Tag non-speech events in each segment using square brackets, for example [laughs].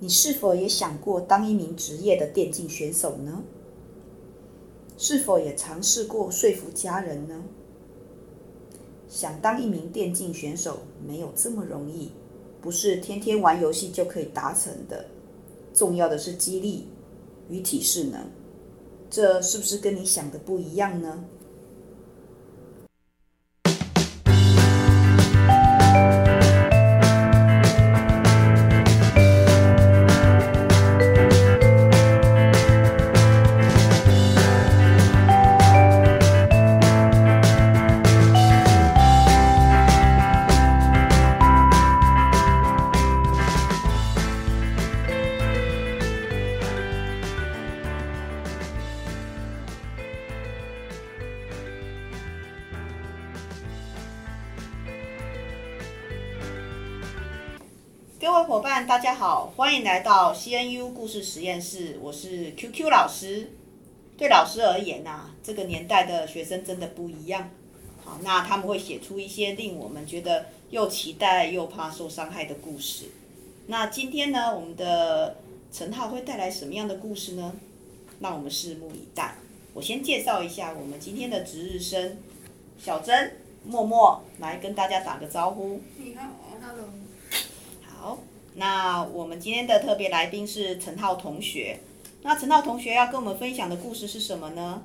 你是否也想过当一名职业的电竞选手呢？是否也尝试过说服家人呢？想当一名电竞选手没有这么容易，不是天天玩游戏就可以达成的。重要的是激励与体适能，这是不是跟你想的不一样呢？各位伙伴，大家好，欢迎来到 CNU 故事实验室。我是 QQ 老师。对老师而言呐、这个年代的学生真的不一样。好，那他们会写出一些令我们觉得又期待又怕受伤害的故事。那今天呢，我们的陈浩会带来什么样的故事呢？让我们拭目以待。我先介绍一下我们今天的值日生小珍、默默，来跟大家打个招呼。你好，Hello。好，那我们今天的特别来宾是陈浩同学。那陈浩同学要跟我们分享的故事是什么呢？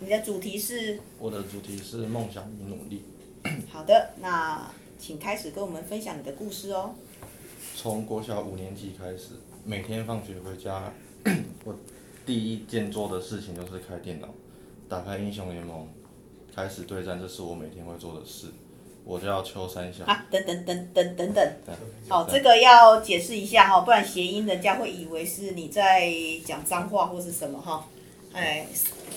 你的主题是？我的主题是梦想与努力。[coughs] 好的，那请开始跟我们分享你的故事哦。从国小五年级开始，每天放学回家，[coughs] 我第一件做的事情就是开电脑，打开英雄联盟，开始对战，这是我每天会做的事。我叫秋山小。啊，等等等等等等。好，这个要解释一下哈，不然谐音人家会以为是你在讲脏话或是什么哈。哎，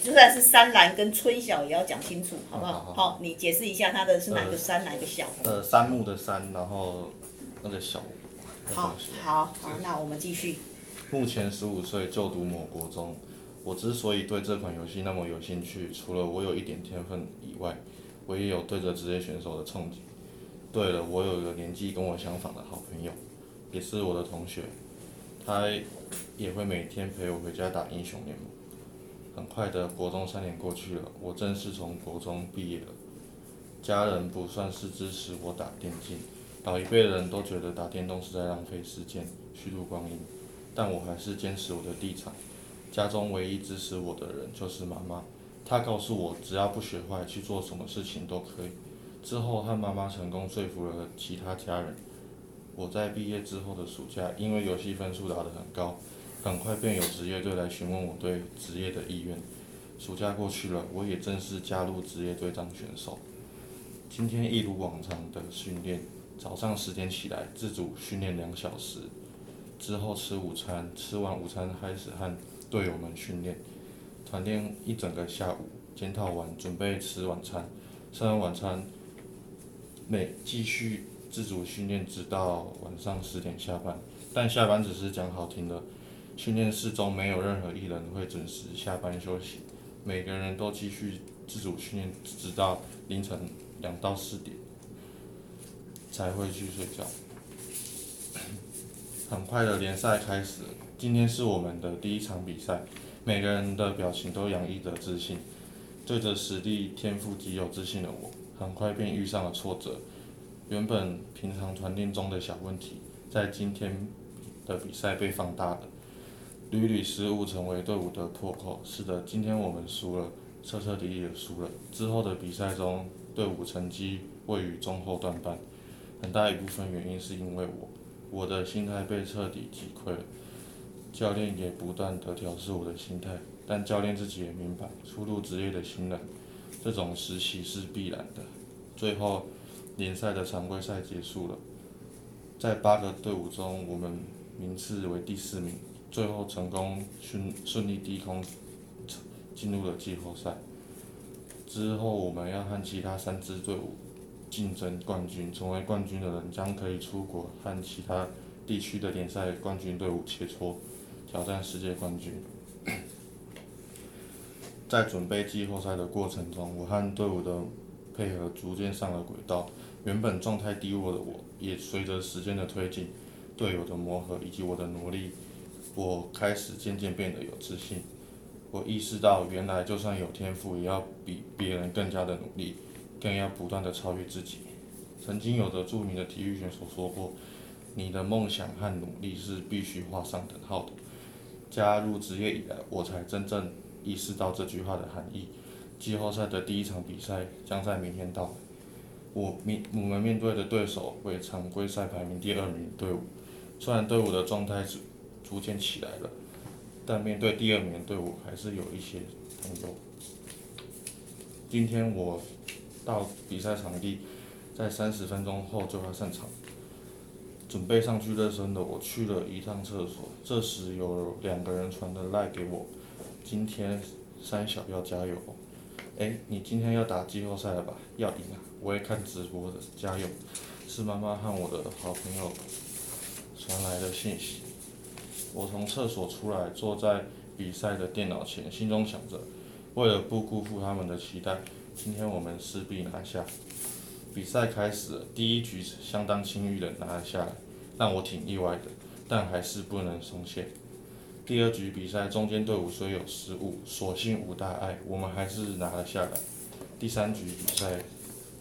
就算是山岚跟春晓也要讲清楚，好不好？好，好，好，好，你解释一下，它的是哪个山，哪个小？呃，山木的山，然后那个小。好，好，好，那我们继续。目前十五岁，就读某国中。我之所以对这款游戏那么有兴趣，除了我有一点天分以外。我也有对着职业选手的憧憬。对了，我有一个年纪跟我相仿的好朋友，也是我的同学，他也会每天陪我回家打英雄联盟。很快的，国中三年过去了，我正式从国中毕业了。家人不算是支持我打电竞，老一辈人都觉得打电动是在浪费时间、虚度光阴，但我还是坚持我的立场。家中唯一支持我的人就是妈妈。他告诉我，只要不学坏，去做什么事情都可以。之后，和妈妈成功说服了其他家人。我在毕业之后的暑假，因为游戏分数打得很高，很快便有职业队来询问我对职业的意愿。暑假过去了，我也正式加入职业队当选手。今天一如往常的训练，早上十点起来，自主训练两小时，之后吃午餐，吃完午餐开始和队友们训练。团练一整个下午，检讨完准备吃晚餐，吃完晚餐，每继续自主训练直到晚上十点下班。但下班只是讲好听的，训练室中没有任何一人会准时下班休息，每个人都继续自主训练直到凌晨两到四点才会去睡觉。很快的联赛开始，今天是我们的第一场比赛。每个人的表情都洋溢着自信，对着实力、天赋极有自信的我，很快便遇上了挫折。原本平常团练中的小问题，在今天的比赛被放大了，屡屡失误成为队伍的破口。是的，今天我们输了，彻彻底底的输了。之后的比赛中，队伍成绩位于中后段半，很大一部分原因是因为我，我的心态被彻底击溃了。教练也不断地调试我的心态，但教练自己也明白，初入职业的新人，这种实习是必然的。最后，联赛的常规赛结束了，在八个队伍中，我们名次为第四名，最后成功顺顺利低空进入了季后赛。之后，我们要和其他三支队伍竞争冠军，成为冠军的人将可以出国和其他地区的联赛冠军队伍切磋。挑战世界冠军。[coughs] 在准备季后赛的过程中，我和队伍的配合逐渐上了轨道。原本状态低落的我，也随着时间的推进，队友的磨合以及我的努力，我开始渐渐变得有自信。我意识到，原来就算有天赋，也要比别人更加的努力，更要不断的超越自己。曾经有着著名的体育选手说过：“你的梦想和努力是必须画上等号的。”加入职业以来，我才真正意识到这句话的含义。季后赛的第一场比赛将在明天到来。我面我们面对的对手为常规赛排名第二名队伍，虽然队伍的状态逐逐渐起来了，但面对第二名队伍还是有一些担忧。今天我到比赛场地，在三十分钟后就要上场，准备上去热身的我去了一趟厕所，这时有两个人传的赖给我，今天三小要加油。哎，你今天要打季后赛了吧？要赢啊！我会看直播的，加油！是妈妈和我的好朋友传来的信息。我从厕所出来，坐在比赛的电脑前，心中想着，为了不辜负他们的期待，今天我们势必拿下。比赛开始，第一局相当轻易的拿了下来，让我挺意外的，但还是不能松懈。第二局比赛，中间队伍虽有失误，所幸无大碍，我们还是拿了下来。第三局比赛，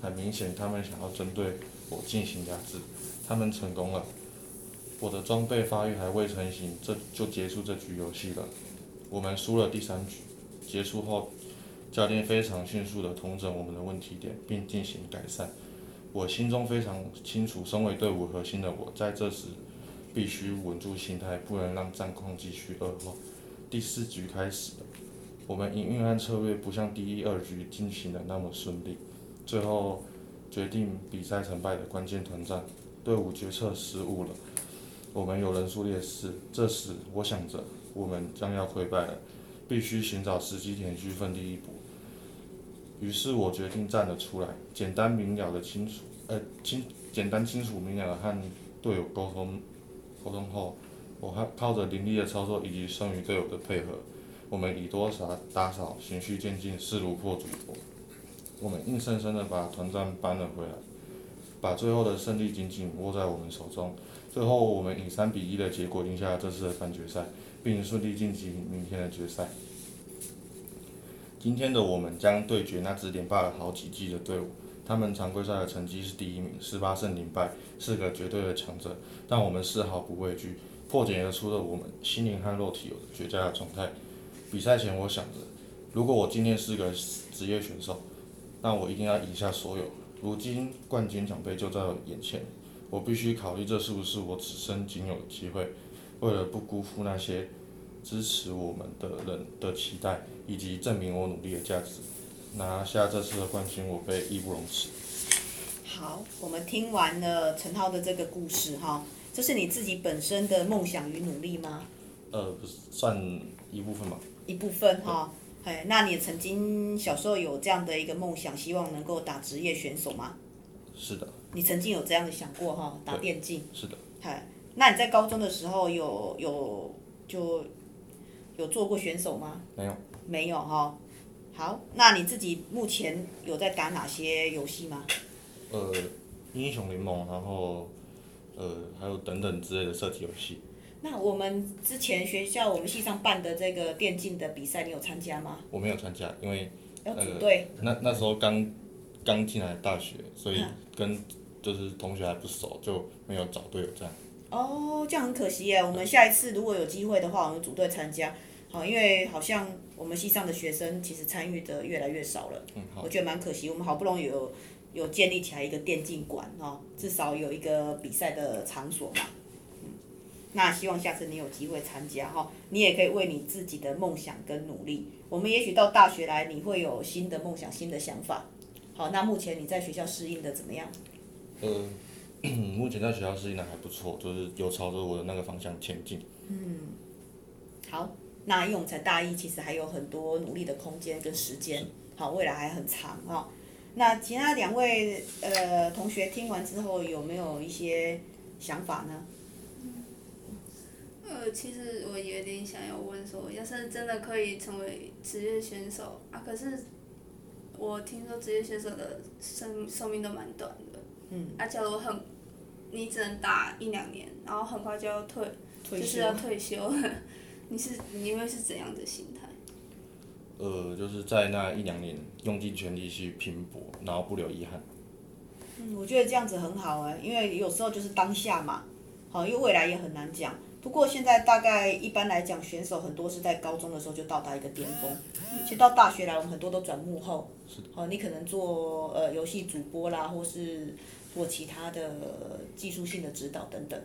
很明显他们想要针对我进行压制，他们成功了。我的装备发育还未成型，这就结束这局游戏了。我们输了第三局，结束后，教练非常迅速地统整我们的问题点，并进行改善。我心中非常清楚，身为队伍核心的我，在这时。必须稳住心态，不能让战况继续恶化。第四局开始，我们营运和策略不像第一、二局进行的那么顺利。最后决定比赛成败的关键团战，队伍决策失误了，我们有人数劣势。这时我想着，我们将要溃败了，必须寻找时机点去奋力一搏。于是我决定站了出来，简单明了的清楚，呃，清简单清楚明了的和队友沟通。沟通后，我还靠着凌厉的操作以及剩余队友的配合，我们以多杀打少，循序渐进，势如破竹。我们硬生生的把团战扳了回来，把最后的胜利紧紧握在我们手中。最后，我们以三比一的结果赢下了这次的半决赛，并顺利晋级明天的决赛。今天的我们将对决那支连败了好几季的队伍。他们常规赛的成绩是第一名，十八胜零败，是个绝对的强者。但我们丝毫不畏惧，破茧而出的我们，心灵和肉体有着绝佳的状态。比赛前，我想着，如果我今天是个职业选手，那我一定要赢下所有。如今冠军奖杯就在眼前，我必须考虑这是不是我此生仅有的机会。为了不辜负那些支持我们的人的期待，以及证明我努力的价值。拿下这次的冠军，我被义不容辞。好，我们听完了陈浩的这个故事哈，这是你自己本身的梦想与努力吗？呃，不是，算一部分吧。一部分哈，哎，那你曾经小时候有这样的一个梦想，希望能够打职业选手吗？是的。你曾经有这样的想过哈，打电竞？是的。哎，那你在高中的时候有有就有做过选手吗？没有。没有哈。好，那你自己目前有在打哪些游戏吗？呃，英雄联盟，然后，呃，还有等等之类的射击游戏。那我们之前学校我们系上办的这个电竞的比赛，你有参加吗？我没有参加，因为 [laughs] 要组队。那那时候刚刚进来大学，所以跟就是同学还不熟，就没有找队友这样。哦，这样很可惜耶。我们下一次如果有机会的话，我们组队参加。好，因为好像我们系上的学生其实参与的越来越少了，嗯、我觉得蛮可惜。我们好不容易有有建立起来一个电竞馆哦，至少有一个比赛的场所嘛。嗯，那希望下次你有机会参加哈，你也可以为你自己的梦想跟努力。我们也许到大学来，你会有新的梦想、新的想法。好，那目前你在学校适应的怎么样？呃，目前在学校适应的还不错，就是有朝着我的那个方向前进。嗯，好。那因为我们才大一，其实还有很多努力的空间跟时间，好，未来还很长啊、哦。那其他两位呃同学听完之后有没有一些想法呢？嗯，呃，其实我有点想要问说，要是真的可以成为职业选手啊，可是我听说职业选手的生寿命都蛮短的。嗯。啊，假如很你只能打一两年，然后很快就要退，退休就是要退休。[laughs] 你是你会是怎样的心态？呃，就是在那一两年用尽全力去拼搏，然后不留遗憾。嗯，我觉得这样子很好哎，因为有时候就是当下嘛，好，因为未来也很难讲。不过现在大概一般来讲，选手很多是在高中的时候就到达一个巅峰，其实到大学来，我们很多都转幕后。好，你可能做呃游戏主播啦，或是做其他的技术性的指导等等。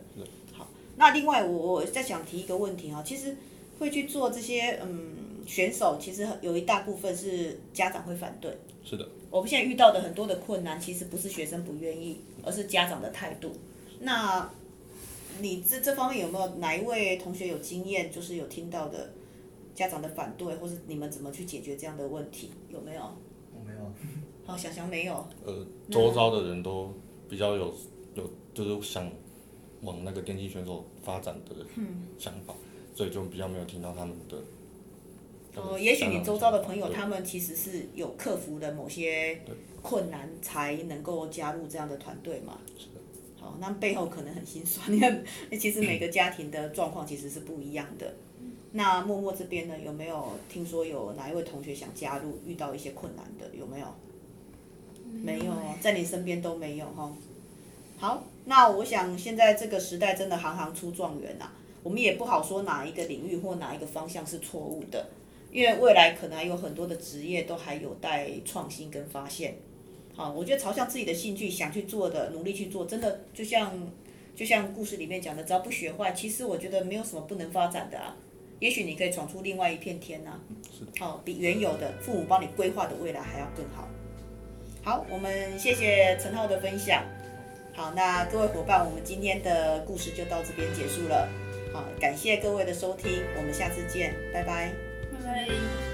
好，那另外我我再想提一个问题哈，其实会去做这些嗯选手，其实有一大部分是家长会反对。是的。我们现在遇到的很多的困难，其实不是学生不愿意，而是家长的态度。那。你这这方面有没有哪一位同学有经验，就是有听到的家长的反对，或是你们怎么去解决这样的问题？有没有？我没有。好，想想没有。呃，周遭的人都比较有有，就是想往那个电竞选手发展的想法，嗯、所以就比较没有听到他们的。哦，也许你周遭的朋友，他们其实是有克服的某些困难，才能够加入这样的团队嘛。是的。好，那背后可能很心酸。[laughs] 你看，其实每个家庭的状况其实是不一样的。那默默这边呢，有没有听说有哪一位同学想加入，遇到一些困难的，有没有？在你身边都没有哈。好，那我想现在这个时代真的行行出状元呐，我们也不好说哪一个领域或哪一个方向是错误的，因为未来可能还有很多的职业都还有待创新跟发现。好，我觉得朝向自己的兴趣想去做的，努力去做，真的就像就像故事里面讲的，只要不学坏，其实我觉得没有什么不能发展的啊。也许你可以闯出另外一片天呐。好，比原有的父母帮你规划的未来还要更好。好，我们谢谢陈浩的分享。好，那各位伙伴，我们今天的故事就到这边结束了。好，感谢各位的收听，我们下次见，拜拜。拜拜。